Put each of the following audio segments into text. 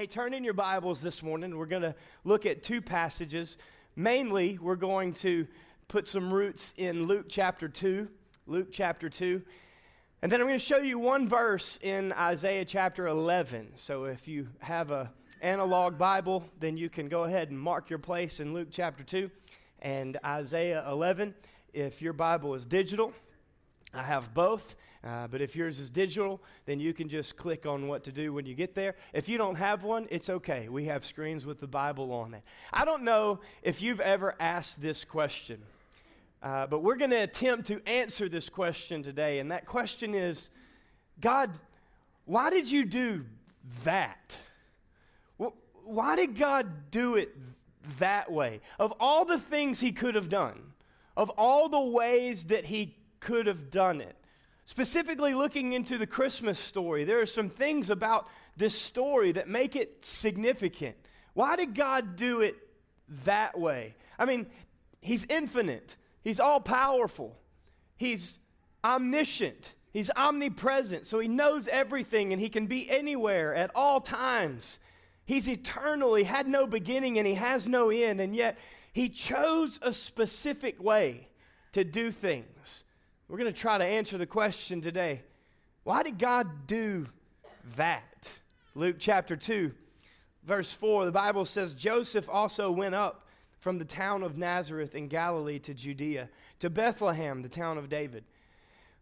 Hey, turn in your Bibles this morning. We're going to look at two passages. Mainly, we're going to put some roots in Luke chapter 2. Luke chapter 2. And then I'm going to show you one verse in Isaiah chapter 11. So if you have a analog Bible, then you can go ahead and mark your place in Luke chapter 2 and Isaiah 11. If your Bible is digital, I have both. Uh, but if yours is digital, then you can just click on what to do when you get there. If you don't have one, it's okay. We have screens with the Bible on it. I don't know if you've ever asked this question, uh, but we're going to attempt to answer this question today. And that question is God, why did you do that? Why did God do it that way? Of all the things He could have done, of all the ways that He could have done it, Specifically, looking into the Christmas story, there are some things about this story that make it significant. Why did God do it that way? I mean, He's infinite, He's all powerful, He's omniscient, He's omnipresent, so He knows everything and He can be anywhere at all times. He's eternal, He had no beginning and He has no end, and yet He chose a specific way to do things. We're going to try to answer the question today why did God do that? Luke chapter 2, verse 4, the Bible says Joseph also went up from the town of Nazareth in Galilee to Judea, to Bethlehem, the town of David,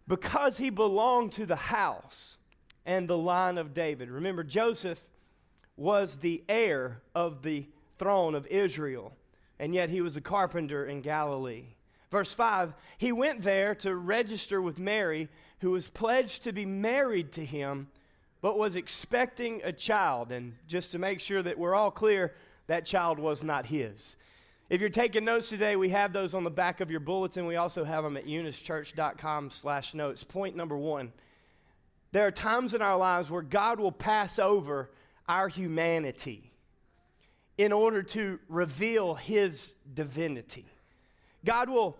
because he belonged to the house and the line of David. Remember, Joseph was the heir of the throne of Israel, and yet he was a carpenter in Galilee. Verse 5 He went there to register with Mary, who was pledged to be married to him, but was expecting a child. And just to make sure that we're all clear, that child was not his. If you're taking notes today, we have those on the back of your bulletin. We also have them at eunischurch.com slash notes. Point number one. There are times in our lives where God will pass over our humanity in order to reveal his divinity. God will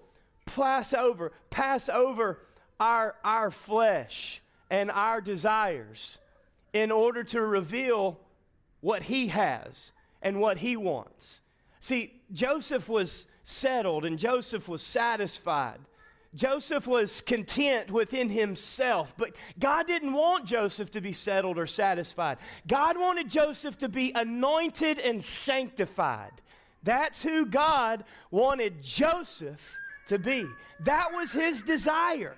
pass over, pass over our, our flesh and our desires in order to reveal what he has and what he wants. See, Joseph was settled and Joseph was satisfied. Joseph was content within himself, but God didn't want Joseph to be settled or satisfied. God wanted Joseph to be anointed and sanctified. That's who God wanted Joseph to be. That was his desire.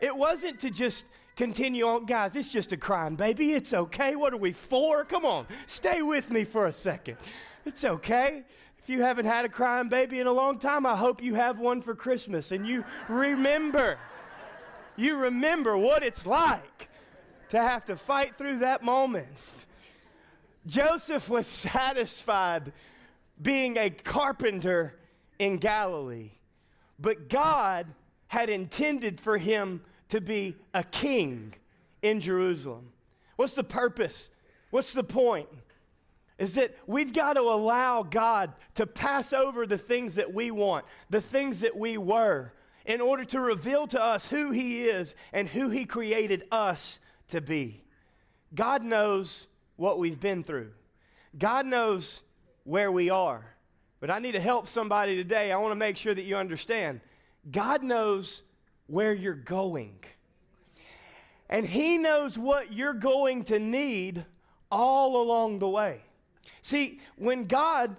It wasn't to just continue on. Guys, it's just a crime, baby. It's okay. What are we for? Come on, stay with me for a second. It's okay. If you haven't had a crying baby in a long time, I hope you have one for Christmas and you remember. You remember what it's like to have to fight through that moment. Joseph was satisfied being a carpenter in Galilee. But God had intended for him to be a king in Jerusalem. What's the purpose? What's the point? Is that we've got to allow God to pass over the things that we want, the things that we were, in order to reveal to us who He is and who He created us to be. God knows what we've been through, God knows where we are. But I need to help somebody today. I want to make sure that you understand God knows where you're going. And He knows what you're going to need all along the way. See, when God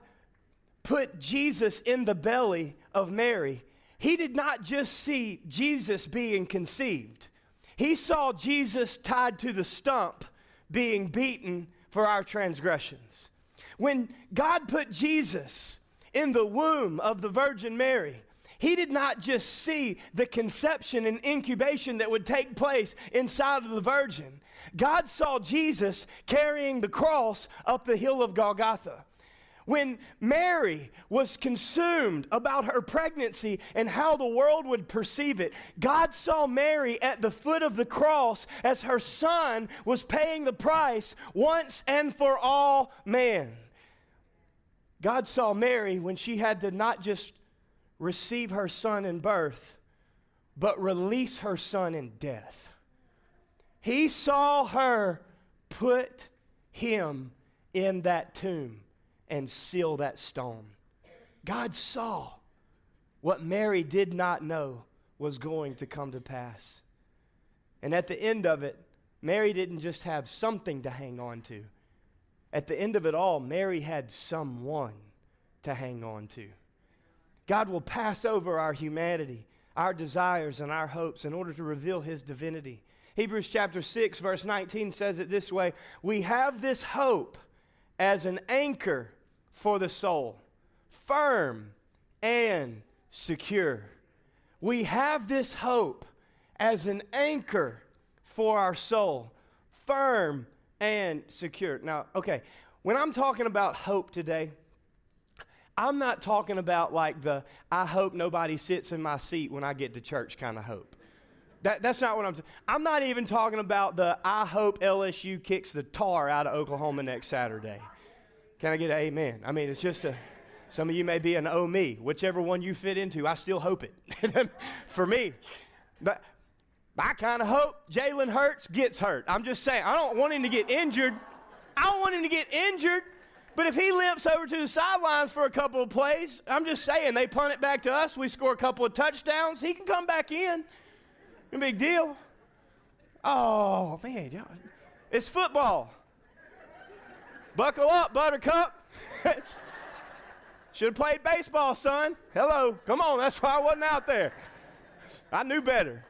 put Jesus in the belly of Mary, He did not just see Jesus being conceived, He saw Jesus tied to the stump being beaten for our transgressions. When God put Jesus in the womb of the Virgin Mary, he did not just see the conception and incubation that would take place inside of the virgin. God saw Jesus carrying the cross up the hill of Golgotha. When Mary was consumed about her pregnancy and how the world would perceive it, God saw Mary at the foot of the cross as her son was paying the price once and for all man. God saw Mary when she had to not just receive her son in birth, but release her son in death. He saw her put him in that tomb and seal that stone. God saw what Mary did not know was going to come to pass. And at the end of it, Mary didn't just have something to hang on to. At the end of it all, Mary had someone to hang on to. God will pass over our humanity, our desires, and our hopes in order to reveal his divinity. Hebrews chapter 6, verse 19 says it this way We have this hope as an anchor for the soul, firm and secure. We have this hope as an anchor for our soul, firm and secure. Now, okay, when I'm talking about hope today, I'm not talking about like the I hope nobody sits in my seat when I get to church kind of hope. That, that's not what I'm saying. I'm not even talking about the I hope LSU kicks the tar out of Oklahoma next Saturday. Can I get an amen? I mean, it's just a, some of you may be an oh me, whichever one you fit into, I still hope it for me. But I kind of hope Jalen Hurts gets hurt. I'm just saying, I don't want him to get injured. I don't want him to get injured. But if he limps over to the sidelines for a couple of plays, I'm just saying, they punt it back to us, we score a couple of touchdowns, he can come back in. No big deal. Oh, man, it's football. Buckle up, Buttercup. Should have played baseball, son. Hello. Come on, that's why I wasn't out there. I knew better.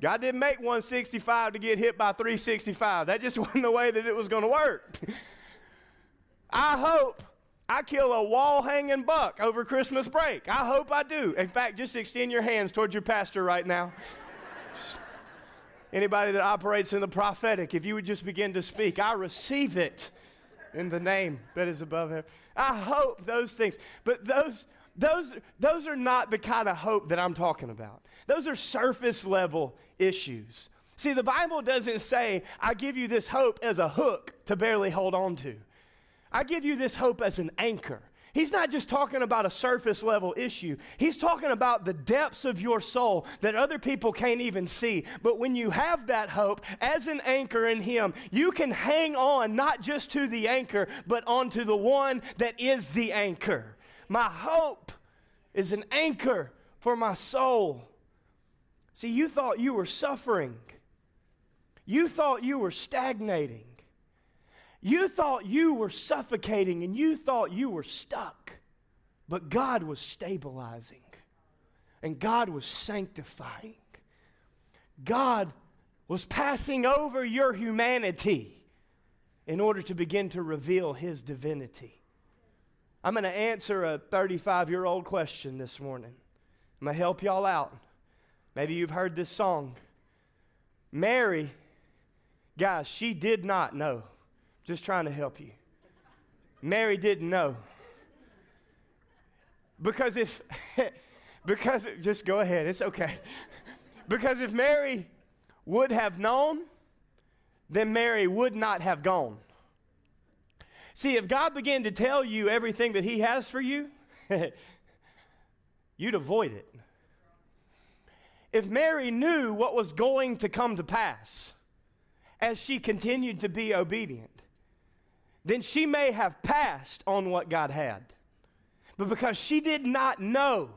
God didn't make 165 to get hit by 365. That just wasn't the way that it was going to work. I hope I kill a wall hanging buck over Christmas break. I hope I do. In fact, just extend your hands towards your pastor right now. Anybody that operates in the prophetic, if you would just begin to speak, I receive it in the name that is above him. I hope those things. But those those those are not the kind of hope that I'm talking about. Those are surface level issues. See, the Bible doesn't say, I give you this hope as a hook to barely hold on to. I give you this hope as an anchor. He's not just talking about a surface level issue. He's talking about the depths of your soul that other people can't even see. But when you have that hope as an anchor in Him, you can hang on not just to the anchor, but onto the one that is the anchor. My hope is an anchor for my soul. See, you thought you were suffering, you thought you were stagnating. You thought you were suffocating and you thought you were stuck, but God was stabilizing and God was sanctifying. God was passing over your humanity in order to begin to reveal His divinity. I'm going to answer a 35 year old question this morning. I'm going to help y'all out. Maybe you've heard this song. Mary, guys, she did not know. Just trying to help you. Mary didn't know. Because if, because, just go ahead, it's okay. Because if Mary would have known, then Mary would not have gone. See, if God began to tell you everything that He has for you, you'd avoid it. If Mary knew what was going to come to pass as she continued to be obedient, then she may have passed on what God had. But because she did not know,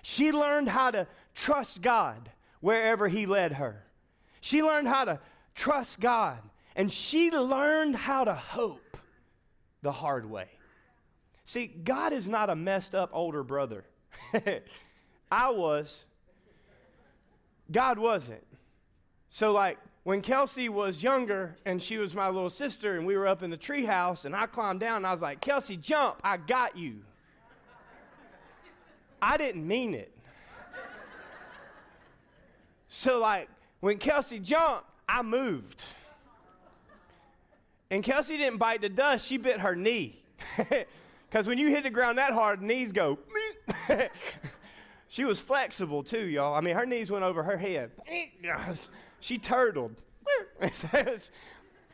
she learned how to trust God wherever He led her. She learned how to trust God, and she learned how to hope the hard way. See, God is not a messed up older brother. I was. God wasn't. So, like, when Kelsey was younger and she was my little sister and we were up in the treehouse and I climbed down and I was like, Kelsey, jump, I got you. I didn't mean it. So, like, when Kelsey jumped, I moved. And Kelsey didn't bite the dust, she bit her knee. Because when you hit the ground that hard, knees go. she was flexible too, y'all. I mean, her knees went over her head. She turtled.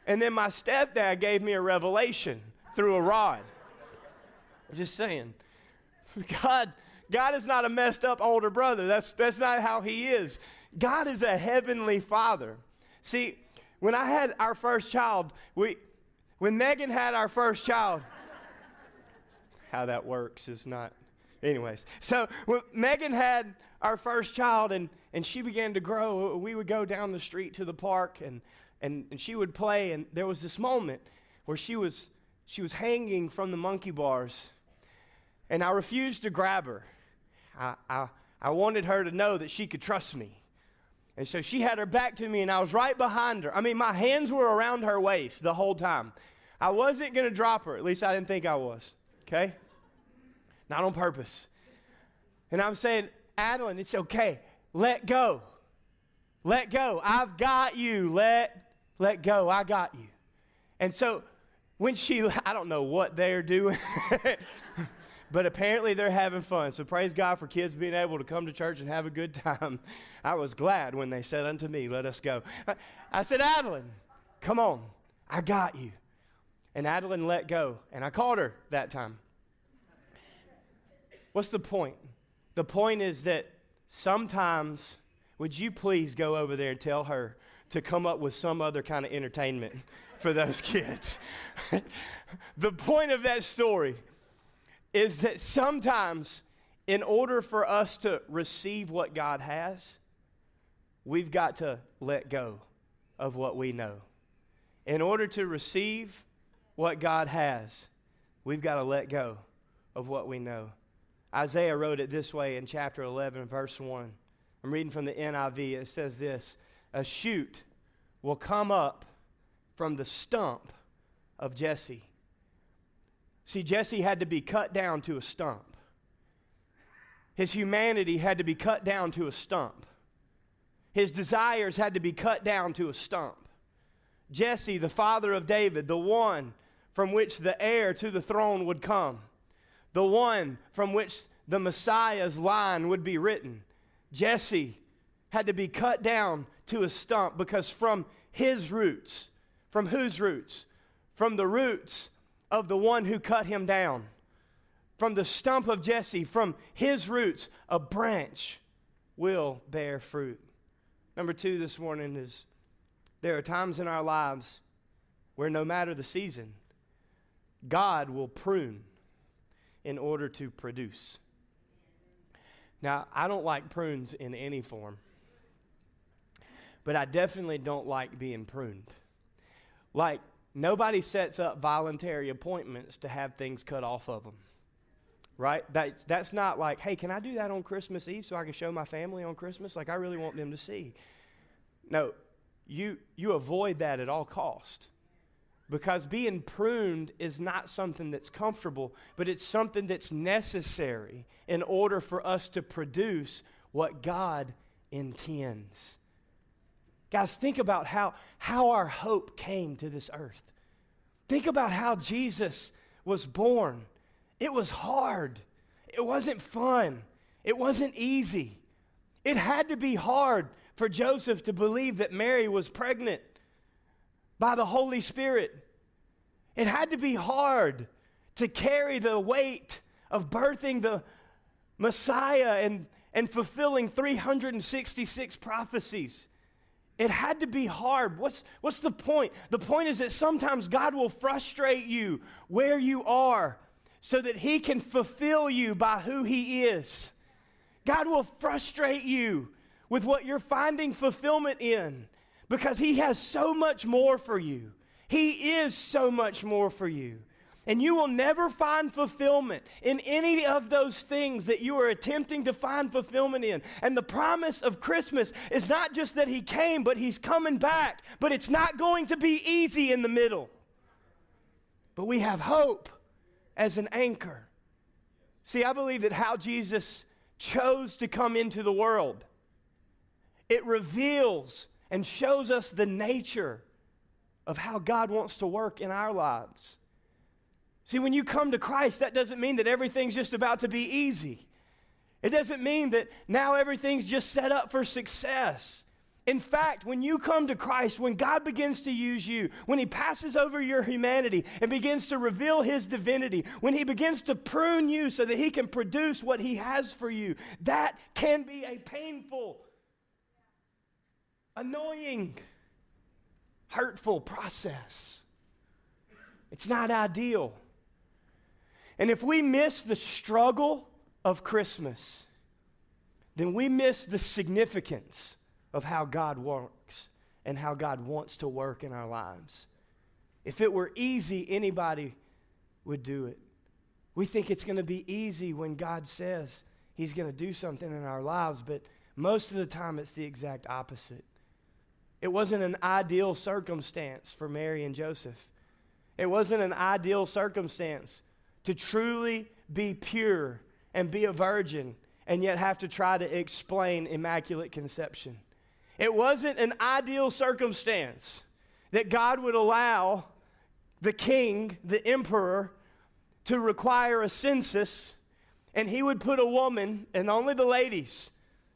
and then my stepdad gave me a revelation through a rod. Just saying. God, God is not a messed up older brother. That's, that's not how he is. God is a heavenly father. See, when I had our first child, we, when Megan had our first child, how that works is not. Anyways, so when Megan had our first child and, and she began to grow, we would go down the street to the park and, and, and she would play. And there was this moment where she was, she was hanging from the monkey bars. And I refused to grab her. I, I, I wanted her to know that she could trust me. And so she had her back to me, and I was right behind her. I mean, my hands were around her waist the whole time. I wasn't going to drop her. At least I didn't think I was. Okay? Not on purpose. And I'm saying, Adeline, it's okay. Let go. Let go. I've got you. Let, let go. I got you. And so when she, I don't know what they're doing. But apparently they're having fun. So praise God for kids being able to come to church and have a good time. I was glad when they said unto me, Let us go. I said, Adeline, come on. I got you. And Adeline let go. And I called her that time. What's the point? The point is that sometimes, would you please go over there and tell her to come up with some other kind of entertainment for those kids? the point of that story is that sometimes, in order for us to receive what God has, we've got to let go of what we know. In order to receive what God has, we've got to let go of what we know. Isaiah wrote it this way in chapter 11, verse 1. I'm reading from the NIV. It says this A shoot will come up from the stump of Jesse See, Jesse had to be cut down to a stump. His humanity had to be cut down to a stump. His desires had to be cut down to a stump. Jesse, the father of David, the one from which the heir to the throne would come, the one from which the Messiah's line would be written. Jesse had to be cut down to a stump because from his roots, from whose roots? From the roots of the one who cut him down. From the stump of Jesse, from his roots, a branch will bear fruit. Number two this morning is there are times in our lives where no matter the season, God will prune in order to produce. Now, I don't like prunes in any form, but I definitely don't like being pruned. Like, Nobody sets up voluntary appointments to have things cut off of them. Right? That's, that's not like, hey, can I do that on Christmas Eve so I can show my family on Christmas? Like, I really want them to see. No, you, you avoid that at all cost because being pruned is not something that's comfortable, but it's something that's necessary in order for us to produce what God intends. Guys, think about how, how our hope came to this earth. Think about how Jesus was born. It was hard, it wasn't fun, it wasn't easy. It had to be hard for Joseph to believe that Mary was pregnant by the Holy Spirit. It had to be hard to carry the weight of birthing the Messiah and, and fulfilling 366 prophecies. It had to be hard. What's, what's the point? The point is that sometimes God will frustrate you where you are so that He can fulfill you by who He is. God will frustrate you with what you're finding fulfillment in because He has so much more for you. He is so much more for you. And you will never find fulfillment in any of those things that you are attempting to find fulfillment in. And the promise of Christmas is not just that He came, but He's coming back. But it's not going to be easy in the middle. But we have hope as an anchor. See, I believe that how Jesus chose to come into the world, it reveals and shows us the nature of how God wants to work in our lives. See, when you come to Christ, that doesn't mean that everything's just about to be easy. It doesn't mean that now everything's just set up for success. In fact, when you come to Christ, when God begins to use you, when He passes over your humanity and begins to reveal His divinity, when He begins to prune you so that He can produce what He has for you, that can be a painful, annoying, hurtful process. It's not ideal. And if we miss the struggle of Christmas, then we miss the significance of how God works and how God wants to work in our lives. If it were easy, anybody would do it. We think it's going to be easy when God says He's going to do something in our lives, but most of the time it's the exact opposite. It wasn't an ideal circumstance for Mary and Joseph. It wasn't an ideal circumstance to truly be pure and be a virgin and yet have to try to explain immaculate conception. It wasn't an ideal circumstance that God would allow the king, the emperor, to require a census and he would put a woman, and only the ladies,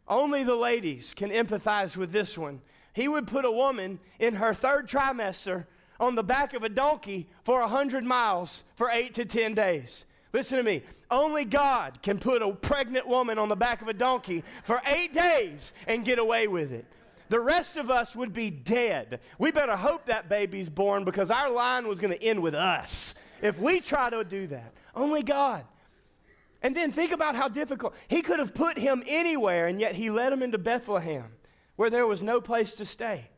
only the ladies can empathize with this one. He would put a woman in her third trimester on the back of a donkey for 100 miles for eight to 10 days. Listen to me. Only God can put a pregnant woman on the back of a donkey for eight days and get away with it. The rest of us would be dead. We better hope that baby's born because our line was going to end with us if we try to do that. Only God. And then think about how difficult. He could have put him anywhere, and yet he led him into Bethlehem where there was no place to stay.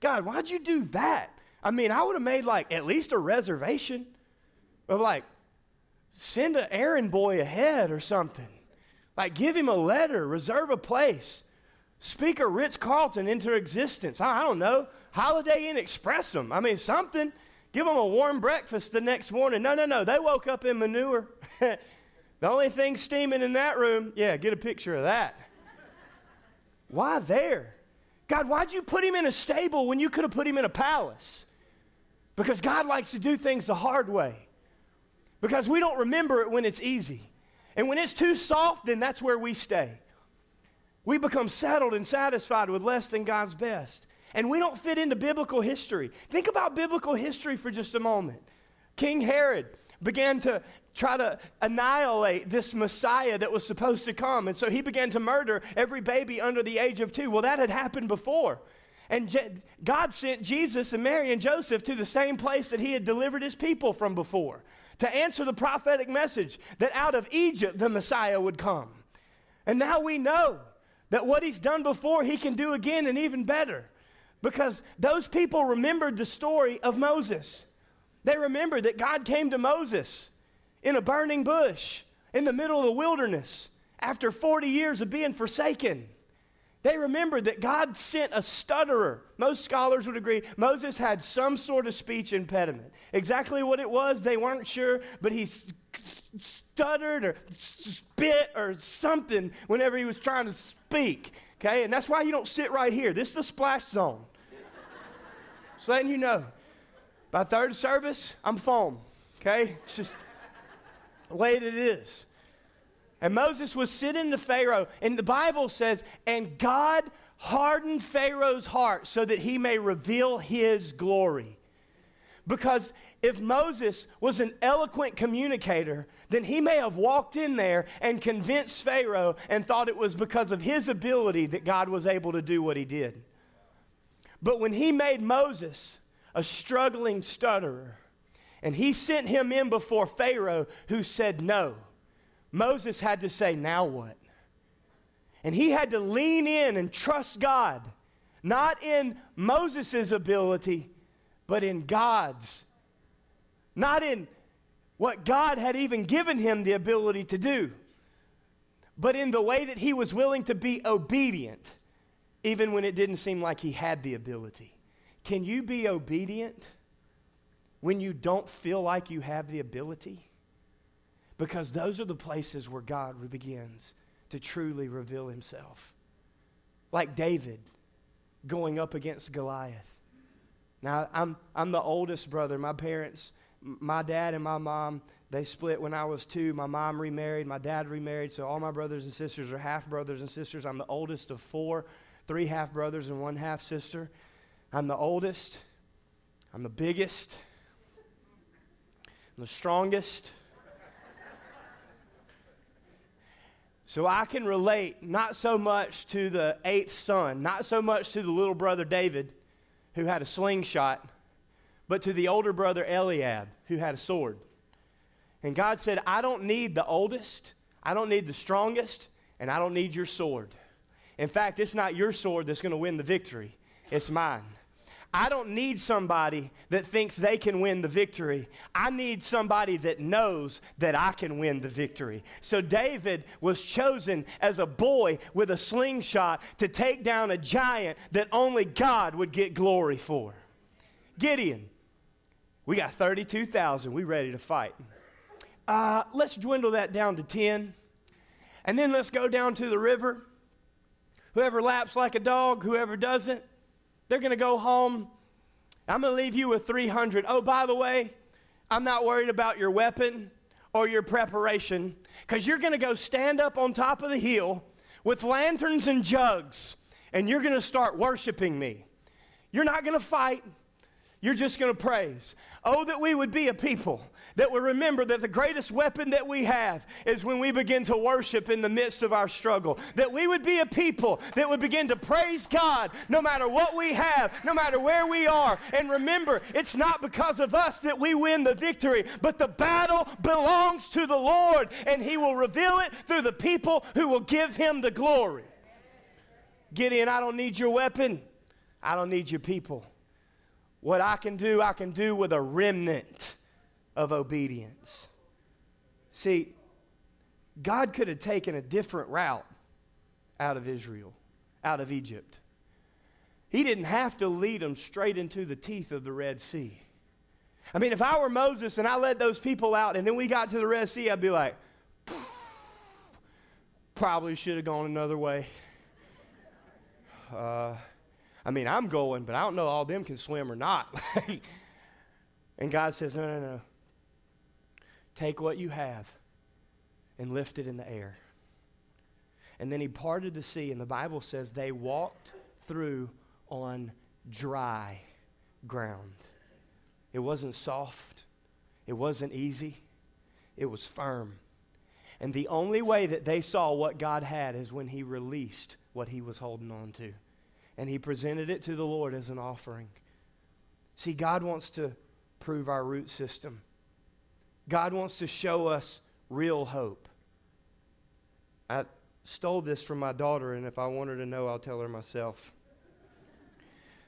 God, why'd you do that? I mean, I would have made like at least a reservation of like, send an errand boy ahead or something. Like, give him a letter, reserve a place, speak a Ritz Carlton into existence. I, I don't know. Holiday Inn Express them. I mean, something. Give them a warm breakfast the next morning. No, no, no. They woke up in manure. the only thing steaming in that room, yeah, get a picture of that. Why there? God, why'd you put him in a stable when you could have put him in a palace? Because God likes to do things the hard way because we don't remember it when it's easy. And when it's too soft, then that's where we stay. We become settled and satisfied with less than God's best. And we don't fit into biblical history. Think about biblical history for just a moment. King Herod began to try to annihilate this Messiah that was supposed to come. And so he began to murder every baby under the age of two. Well, that had happened before. And Je- God sent Jesus and Mary and Joseph to the same place that he had delivered his people from before to answer the prophetic message that out of Egypt the Messiah would come. And now we know that what he's done before, he can do again and even better. Because those people remembered the story of Moses. They remembered that God came to Moses in a burning bush in the middle of the wilderness after 40 years of being forsaken. They remembered that God sent a stutterer. Most scholars would agree Moses had some sort of speech impediment. Exactly what it was, they weren't sure, but he stuttered or spit or something whenever he was trying to speak. Okay, and that's why you don't sit right here. This is the splash zone. Just letting you know. By third service, I'm foam. Okay, it's just way it is. And Moses was sitting to Pharaoh, and the Bible says, and God hardened Pharaoh's heart so that he may reveal his glory. Because if Moses was an eloquent communicator, then he may have walked in there and convinced Pharaoh and thought it was because of his ability that God was able to do what he did. But when he made Moses a struggling stutterer, and he sent him in before Pharaoh, who said no, Moses had to say, Now what? And he had to lean in and trust God, not in Moses' ability, but in God's. Not in what God had even given him the ability to do, but in the way that he was willing to be obedient, even when it didn't seem like he had the ability. Can you be obedient when you don't feel like you have the ability? because those are the places where God begins to truly reveal himself. Like David going up against Goliath. Now, I'm, I'm the oldest brother. My parents, my dad and my mom, they split when I was two. My mom remarried, my dad remarried, so all my brothers and sisters are half brothers and sisters. I'm the oldest of four, three half brothers and one half sister. I'm the oldest, I'm the biggest, I'm the strongest. So I can relate not so much to the eighth son, not so much to the little brother David who had a slingshot, but to the older brother Eliab, who had a sword. And God said, I don't need the oldest, I don't need the strongest, and I don't need your sword. In fact, it's not your sword that's going to win the victory, it's mine. I don't need somebody that thinks they can win the victory. I need somebody that knows that I can win the victory. So David was chosen as a boy with a slingshot to take down a giant that only God would get glory for. Gideon, we got 32,000. We ready to fight. Uh, let's dwindle that down to 10. And then let's go down to the river. Whoever laps like a dog, whoever doesn't, they're going to go home. I'm going to leave you with 300. Oh, by the way, I'm not worried about your weapon or your preparation because you're going to go stand up on top of the hill with lanterns and jugs and you're going to start worshiping me. You're not going to fight. You're just going to praise. Oh, that we would be a people that we remember that the greatest weapon that we have is when we begin to worship in the midst of our struggle. That we would be a people that would begin to praise God no matter what we have, no matter where we are. And remember, it's not because of us that we win the victory, but the battle belongs to the Lord, and He will reveal it through the people who will give Him the glory. Gideon, I don't need your weapon, I don't need your people. What I can do, I can do with a remnant of obedience. See, God could have taken a different route out of Israel, out of Egypt. He didn't have to lead them straight into the teeth of the Red Sea. I mean, if I were Moses and I led those people out and then we got to the Red Sea, I'd be like, probably should have gone another way. Uh, I mean, I'm going, but I don't know all them can swim or not. and God says, no, no, no. Take what you have and lift it in the air. And then he parted the sea, and the Bible says they walked through on dry ground. It wasn't soft, it wasn't easy, it was firm. And the only way that they saw what God had is when he released what he was holding on to and he presented it to the Lord as an offering. See, God wants to prove our root system, God wants to show us real hope. I stole this from my daughter, and if I want her to know, I'll tell her myself.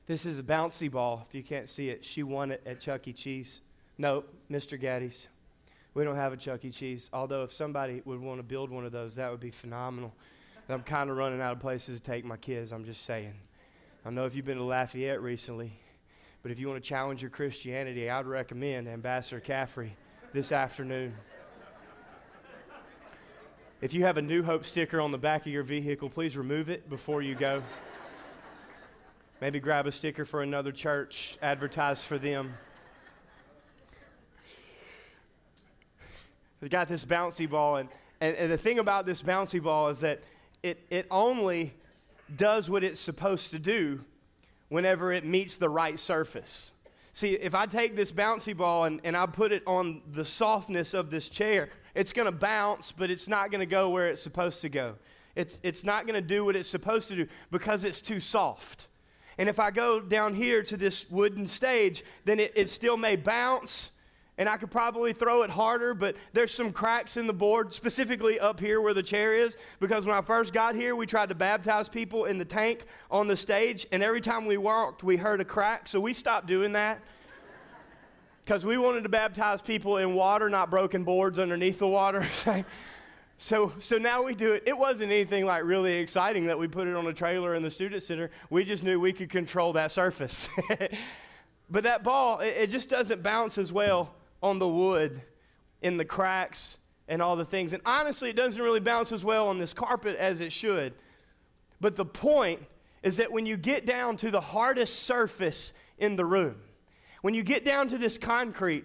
This is a bouncy ball. If you can't see it, she won it at Chuck E. Cheese. No, Mr. Gatti's. We don't have a Chuck E. Cheese. Although, if somebody would want to build one of those, that would be phenomenal. And I'm kind of running out of places to take my kids. I'm just saying. I know if you've been to Lafayette recently, but if you want to challenge your Christianity, I would recommend Ambassador Caffrey this afternoon. If you have a New Hope sticker on the back of your vehicle, please remove it before you go. Maybe grab a sticker for another church, advertise for them. They got this bouncy ball, and, and, and the thing about this bouncy ball is that it, it only does what it's supposed to do whenever it meets the right surface. See, if I take this bouncy ball and, and I put it on the softness of this chair, it's going to bounce, but it's not going to go where it's supposed to go. It's, it's not going to do what it's supposed to do because it's too soft. And if I go down here to this wooden stage, then it, it still may bounce, and I could probably throw it harder, but there's some cracks in the board, specifically up here where the chair is, because when I first got here, we tried to baptize people in the tank on the stage, and every time we walked, we heard a crack, so we stopped doing that. Because we wanted to baptize people in water, not broken boards underneath the water. so, so now we do it. It wasn't anything like really exciting that we put it on a trailer in the student center. We just knew we could control that surface. but that ball, it, it just doesn't bounce as well on the wood in the cracks and all the things. And honestly, it doesn't really bounce as well on this carpet as it should. But the point is that when you get down to the hardest surface in the room, when you get down to this concrete,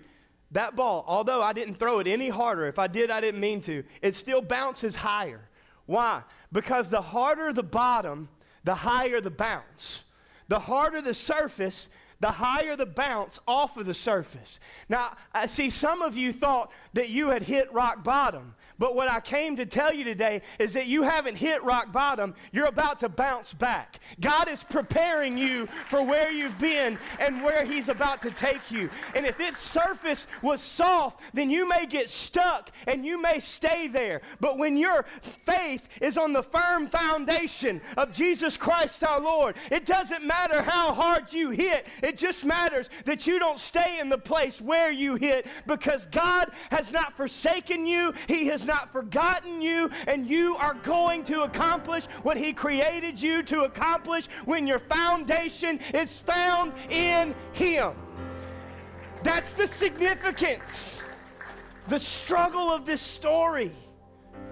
that ball, although I didn't throw it any harder, if I did, I didn't mean to, it still bounces higher. Why? Because the harder the bottom, the higher the bounce. The harder the surface, the higher the bounce off of the surface. Now, I see some of you thought that you had hit rock bottom, but what I came to tell you today is that you haven't hit rock bottom. You're about to bounce back. God is preparing you for where you've been and where He's about to take you. And if its surface was soft, then you may get stuck and you may stay there. But when your faith is on the firm foundation of Jesus Christ our Lord, it doesn't matter how hard you hit, it just matters that you don't stay in the place where you hit because God has not forsaken you, He has not forgotten you, and you are going to accomplish what He created you to accomplish when your foundation is found in Him. That's the significance, the struggle of this story.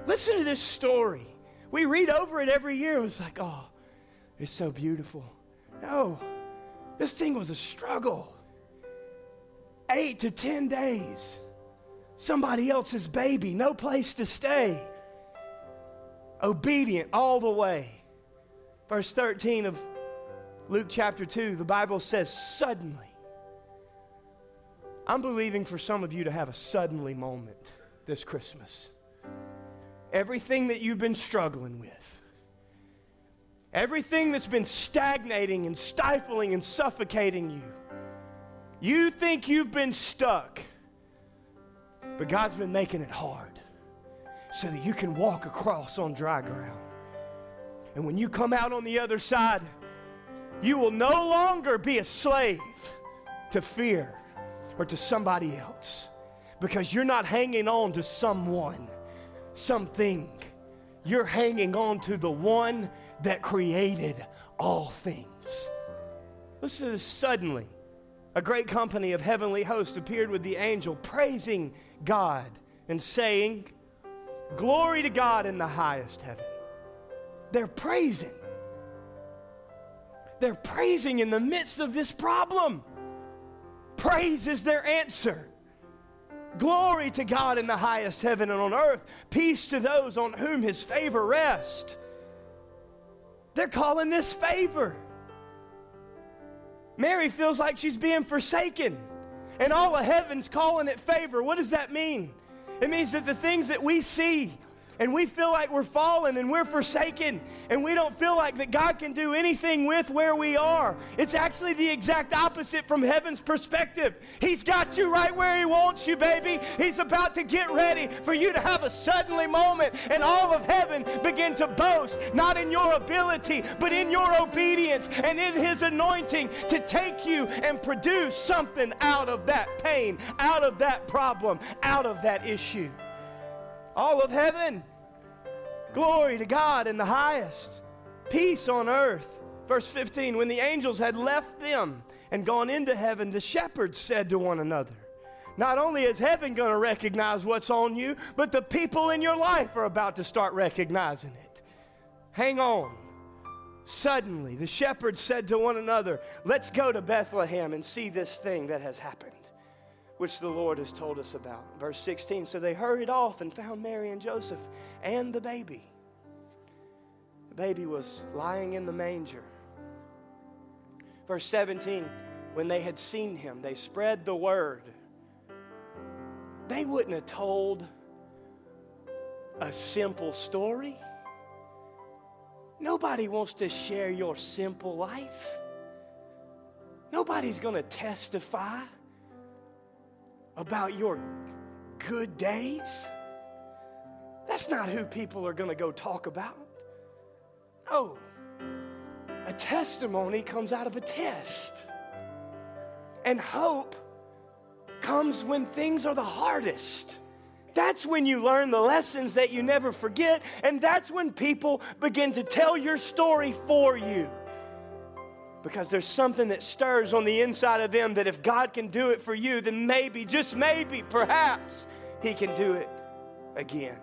Listen to this story. We read over it every year. It was like, oh, it's so beautiful. No, this thing was a struggle. Eight to 10 days. Somebody else's baby, no place to stay. Obedient all the way. Verse 13 of Luke chapter 2, the Bible says, suddenly. I'm believing for some of you to have a suddenly moment this Christmas. Everything that you've been struggling with, everything that's been stagnating and stifling and suffocating you, you think you've been stuck, but God's been making it hard so that you can walk across on dry ground. And when you come out on the other side, you will no longer be a slave to fear or to somebody else because you're not hanging on to someone, something. You're hanging on to the one that created all things. Listen to this suddenly. A great company of heavenly hosts appeared with the angel, praising God and saying, Glory to God in the highest heaven. They're praising. They're praising in the midst of this problem. Praise is their answer. Glory to God in the highest heaven and on earth. Peace to those on whom his favor rests. They're calling this favor. Mary feels like she's being forsaken, and all of heaven's calling it favor. What does that mean? It means that the things that we see and we feel like we're fallen and we're forsaken and we don't feel like that God can do anything with where we are. It's actually the exact opposite from heaven's perspective. He's got you right where He wants you, baby. He's about to get ready for you to have a suddenly moment and all of heaven begin to boast, not in your ability, but in your obedience and in His anointing to take you and produce something out of that pain, out of that problem, out of that issue. All of heaven Glory to God in the highest, peace on earth. Verse 15 When the angels had left them and gone into heaven, the shepherds said to one another, Not only is heaven going to recognize what's on you, but the people in your life are about to start recognizing it. Hang on. Suddenly, the shepherds said to one another, Let's go to Bethlehem and see this thing that has happened, which the Lord has told us about. Verse 16 So they hurried off and found Mary and Joseph and the baby. The baby was lying in the manger. Verse 17 When they had seen him, they spread the word. They wouldn't have told a simple story. Nobody wants to share your simple life. Nobody's going to testify about your good days. That's not who people are going to go talk about. No. A testimony comes out of a test. And hope comes when things are the hardest. That's when you learn the lessons that you never forget, and that's when people begin to tell your story for you. Because there's something that stirs on the inside of them that if God can do it for you, then maybe, just maybe, perhaps, He can do it again.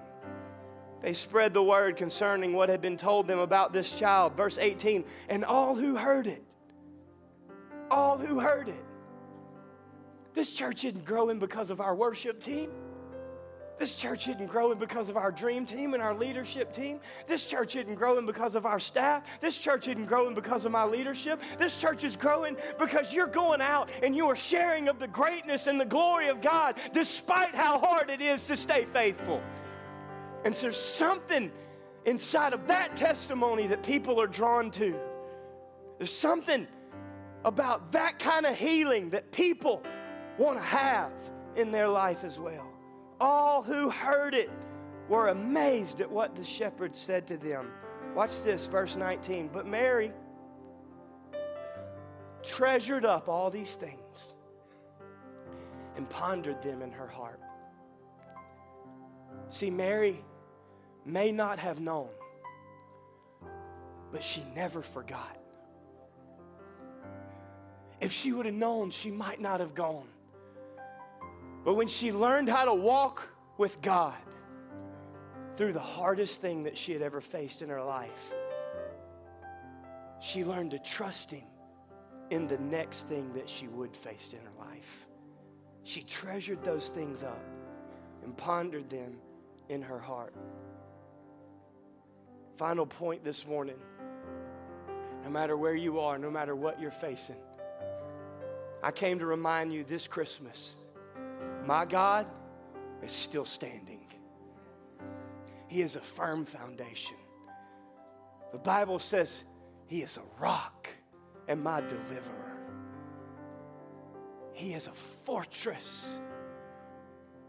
They spread the word concerning what had been told them about this child. Verse 18, and all who heard it, all who heard it. This church isn't growing because of our worship team. This church isn't growing because of our dream team and our leadership team. This church isn't growing because of our staff. This church isn't growing because of my leadership. This church is growing because you're going out and you are sharing of the greatness and the glory of God despite how hard it is to stay faithful. And so there's something inside of that testimony that people are drawn to. There's something about that kind of healing that people want to have in their life as well. All who heard it were amazed at what the shepherd said to them. Watch this, verse 19. But Mary treasured up all these things and pondered them in her heart. See, Mary may not have known, but she never forgot. If she would have known, she might not have gone. But when she learned how to walk with God through the hardest thing that she had ever faced in her life, she learned to trust Him in the next thing that she would face in her life. She treasured those things up and pondered them in her heart. Final point this morning no matter where you are, no matter what you're facing, I came to remind you this Christmas my God is still standing. He is a firm foundation. The Bible says He is a rock and my deliverer. He is a fortress.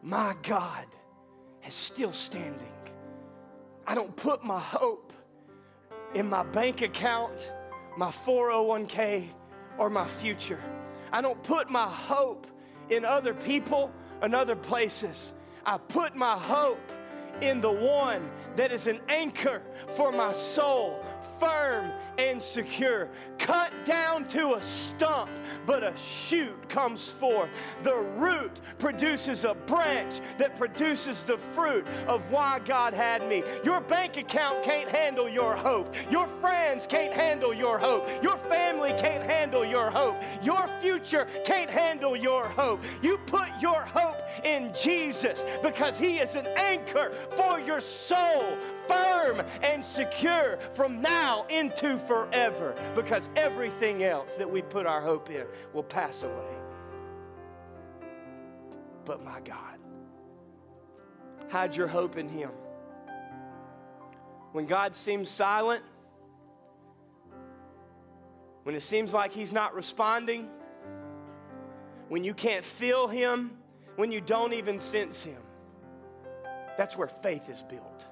My God is still standing. I don't put my hope in my bank account, my 401k, or my future. I don't put my hope in other people and other places. I put my hope in the one that is an anchor for my soul, firm and secure. Cut down to a stump, but a shoot comes forth. The root produces a branch that produces the fruit of why God had me. Your bank account can't handle your hope. Your friends can't handle your hope. Your family can't handle your hope. Your future can't handle your hope. You put your hope in Jesus because He is an anchor for your soul, firm and secure from now into forever. Because everything else that we put our hope in will pass away. But my God, hide your hope in Him. When God seems silent, when it seems like He's not responding, when you can't feel Him, when you don't even sense Him, that's where faith is built.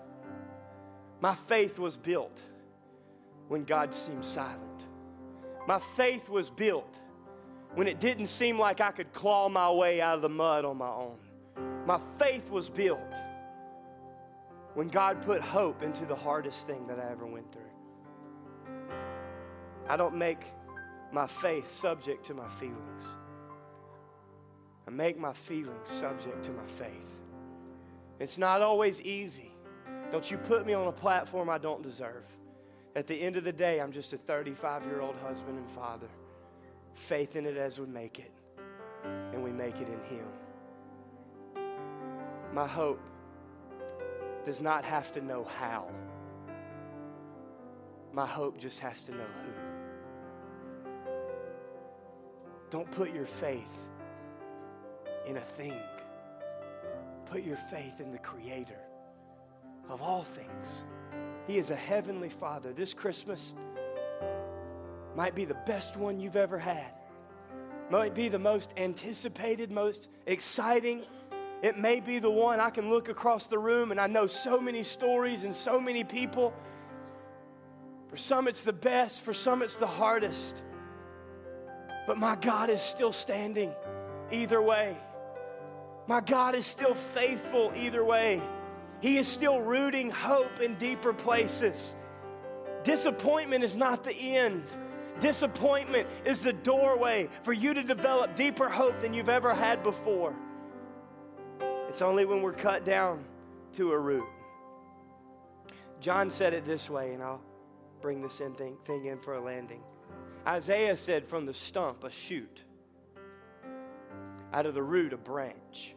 My faith was built when God seemed silent. My faith was built when it didn't seem like I could claw my way out of the mud on my own. My faith was built when God put hope into the hardest thing that I ever went through. I don't make my faith subject to my feelings. I make my feelings subject to my faith. It's not always easy. Don't you put me on a platform I don't deserve. At the end of the day, I'm just a 35 year old husband and father. Faith in it as we make it, and we make it in Him. My hope does not have to know how, my hope just has to know who. Don't put your faith in a thing. Put your faith in the Creator of all things. He is a heavenly Father. This Christmas might be the best one you've ever had, might be the most anticipated, most exciting. It may be the one I can look across the room and I know so many stories and so many people. For some, it's the best, for some, it's the hardest. But my God is still standing either way. My God is still faithful either way. He is still rooting hope in deeper places. Disappointment is not the end. Disappointment is the doorway for you to develop deeper hope than you've ever had before. It's only when we're cut down to a root. John said it this way, and I'll bring this in thing, thing in for a landing. Isaiah said, From the stump, a shoot, out of the root, a branch.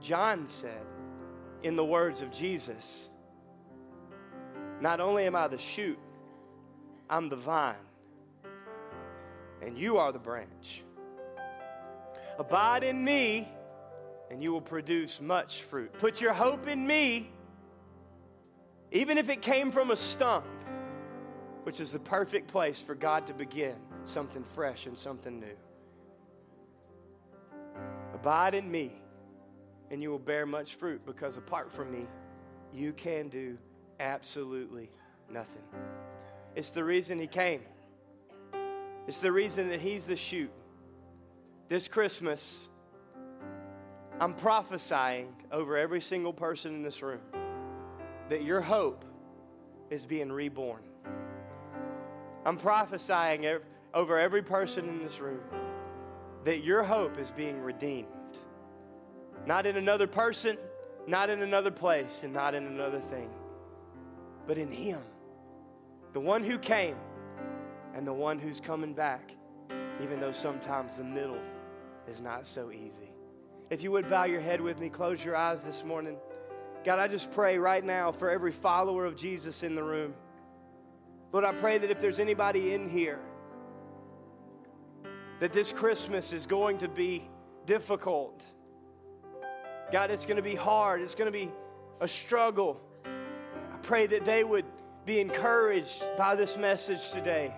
John said, in the words of Jesus, Not only am I the shoot, I'm the vine, and you are the branch. Abide in me, and you will produce much fruit. Put your hope in me, even if it came from a stump, which is the perfect place for God to begin something fresh and something new. Abide in me, and you will bear much fruit, because apart from me, you can do absolutely nothing. It's the reason He came, it's the reason that He's the shoot. This Christmas, I'm prophesying over every single person in this room that your hope is being reborn. I'm prophesying over every person in this room that your hope is being redeemed. Not in another person, not in another place, and not in another thing, but in Him, the one who came and the one who's coming back, even though sometimes the middle is not so easy. If you would bow your head with me, close your eyes this morning. God, I just pray right now for every follower of Jesus in the room. Lord, I pray that if there's anybody in here, that this Christmas is going to be difficult. God, it's going to be hard. It's going to be a struggle. I pray that they would be encouraged by this message today.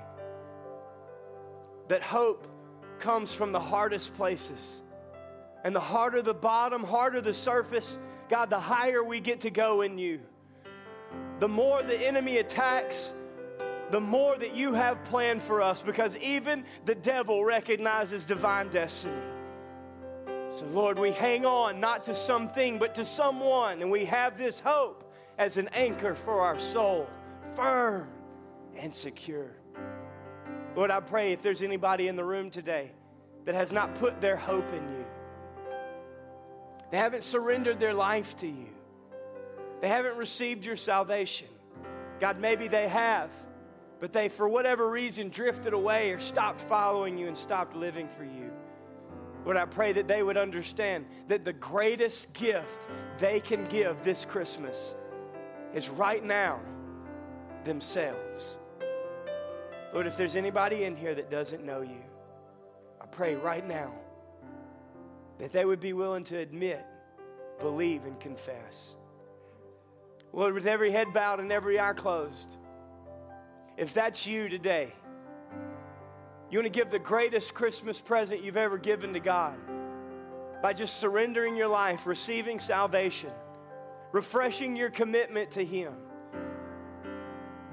That hope comes from the hardest places. And the harder the bottom, harder the surface, God, the higher we get to go in you. The more the enemy attacks, the more that you have planned for us because even the devil recognizes divine destiny. So, Lord, we hang on not to something, but to someone, and we have this hope as an anchor for our soul, firm and secure. Lord, I pray if there's anybody in the room today that has not put their hope in you, they haven't surrendered their life to you, they haven't received your salvation. God, maybe they have but they, for whatever reason, drifted away or stopped following you and stopped living for you. Lord, I pray that they would understand that the greatest gift they can give this Christmas is right now themselves. Lord, if there's anybody in here that doesn't know you, I pray right now that they would be willing to admit, believe, and confess. Lord, with every head bowed and every eye closed, if that's you today, you want to give the greatest Christmas present you've ever given to God by just surrendering your life, receiving salvation, refreshing your commitment to Him,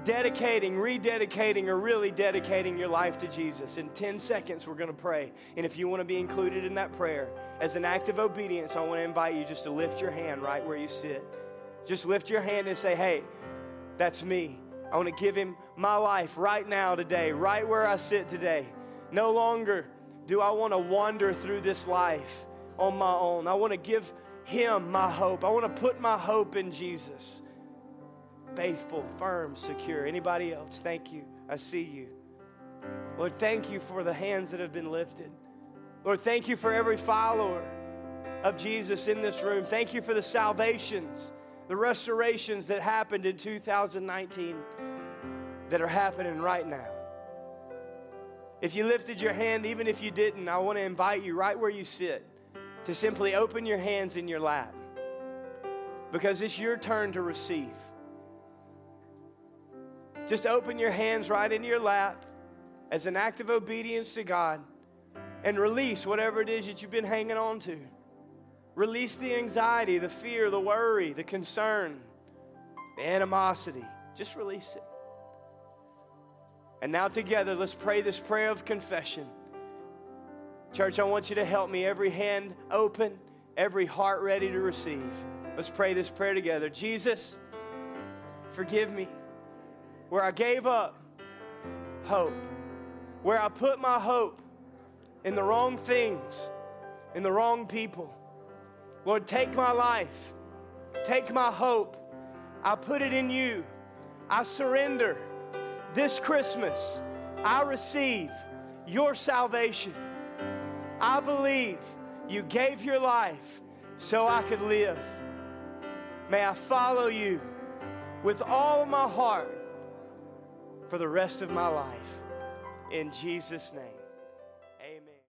dedicating, rededicating, or really dedicating your life to Jesus. In 10 seconds, we're going to pray. And if you want to be included in that prayer, as an act of obedience, I want to invite you just to lift your hand right where you sit. Just lift your hand and say, Hey, that's me. I want to give him my life right now, today, right where I sit today. No longer do I want to wander through this life on my own. I want to give him my hope. I want to put my hope in Jesus. Faithful, firm, secure. Anybody else? Thank you. I see you. Lord, thank you for the hands that have been lifted. Lord, thank you for every follower of Jesus in this room. Thank you for the salvations the restorations that happened in 2019 that are happening right now. If you lifted your hand, even if you didn't, I want to invite you right where you sit to simply open your hands in your lap because it's your turn to receive. Just open your hands right into your lap as an act of obedience to God and release whatever it is that you've been hanging on to. Release the anxiety, the fear, the worry, the concern, the animosity. Just release it. And now, together, let's pray this prayer of confession. Church, I want you to help me. Every hand open, every heart ready to receive. Let's pray this prayer together. Jesus, forgive me where I gave up hope, where I put my hope in the wrong things, in the wrong people. Lord, take my life, take my hope. I put it in you. I surrender. This Christmas, I receive your salvation. I believe you gave your life so I could live. May I follow you with all my heart for the rest of my life. In Jesus' name.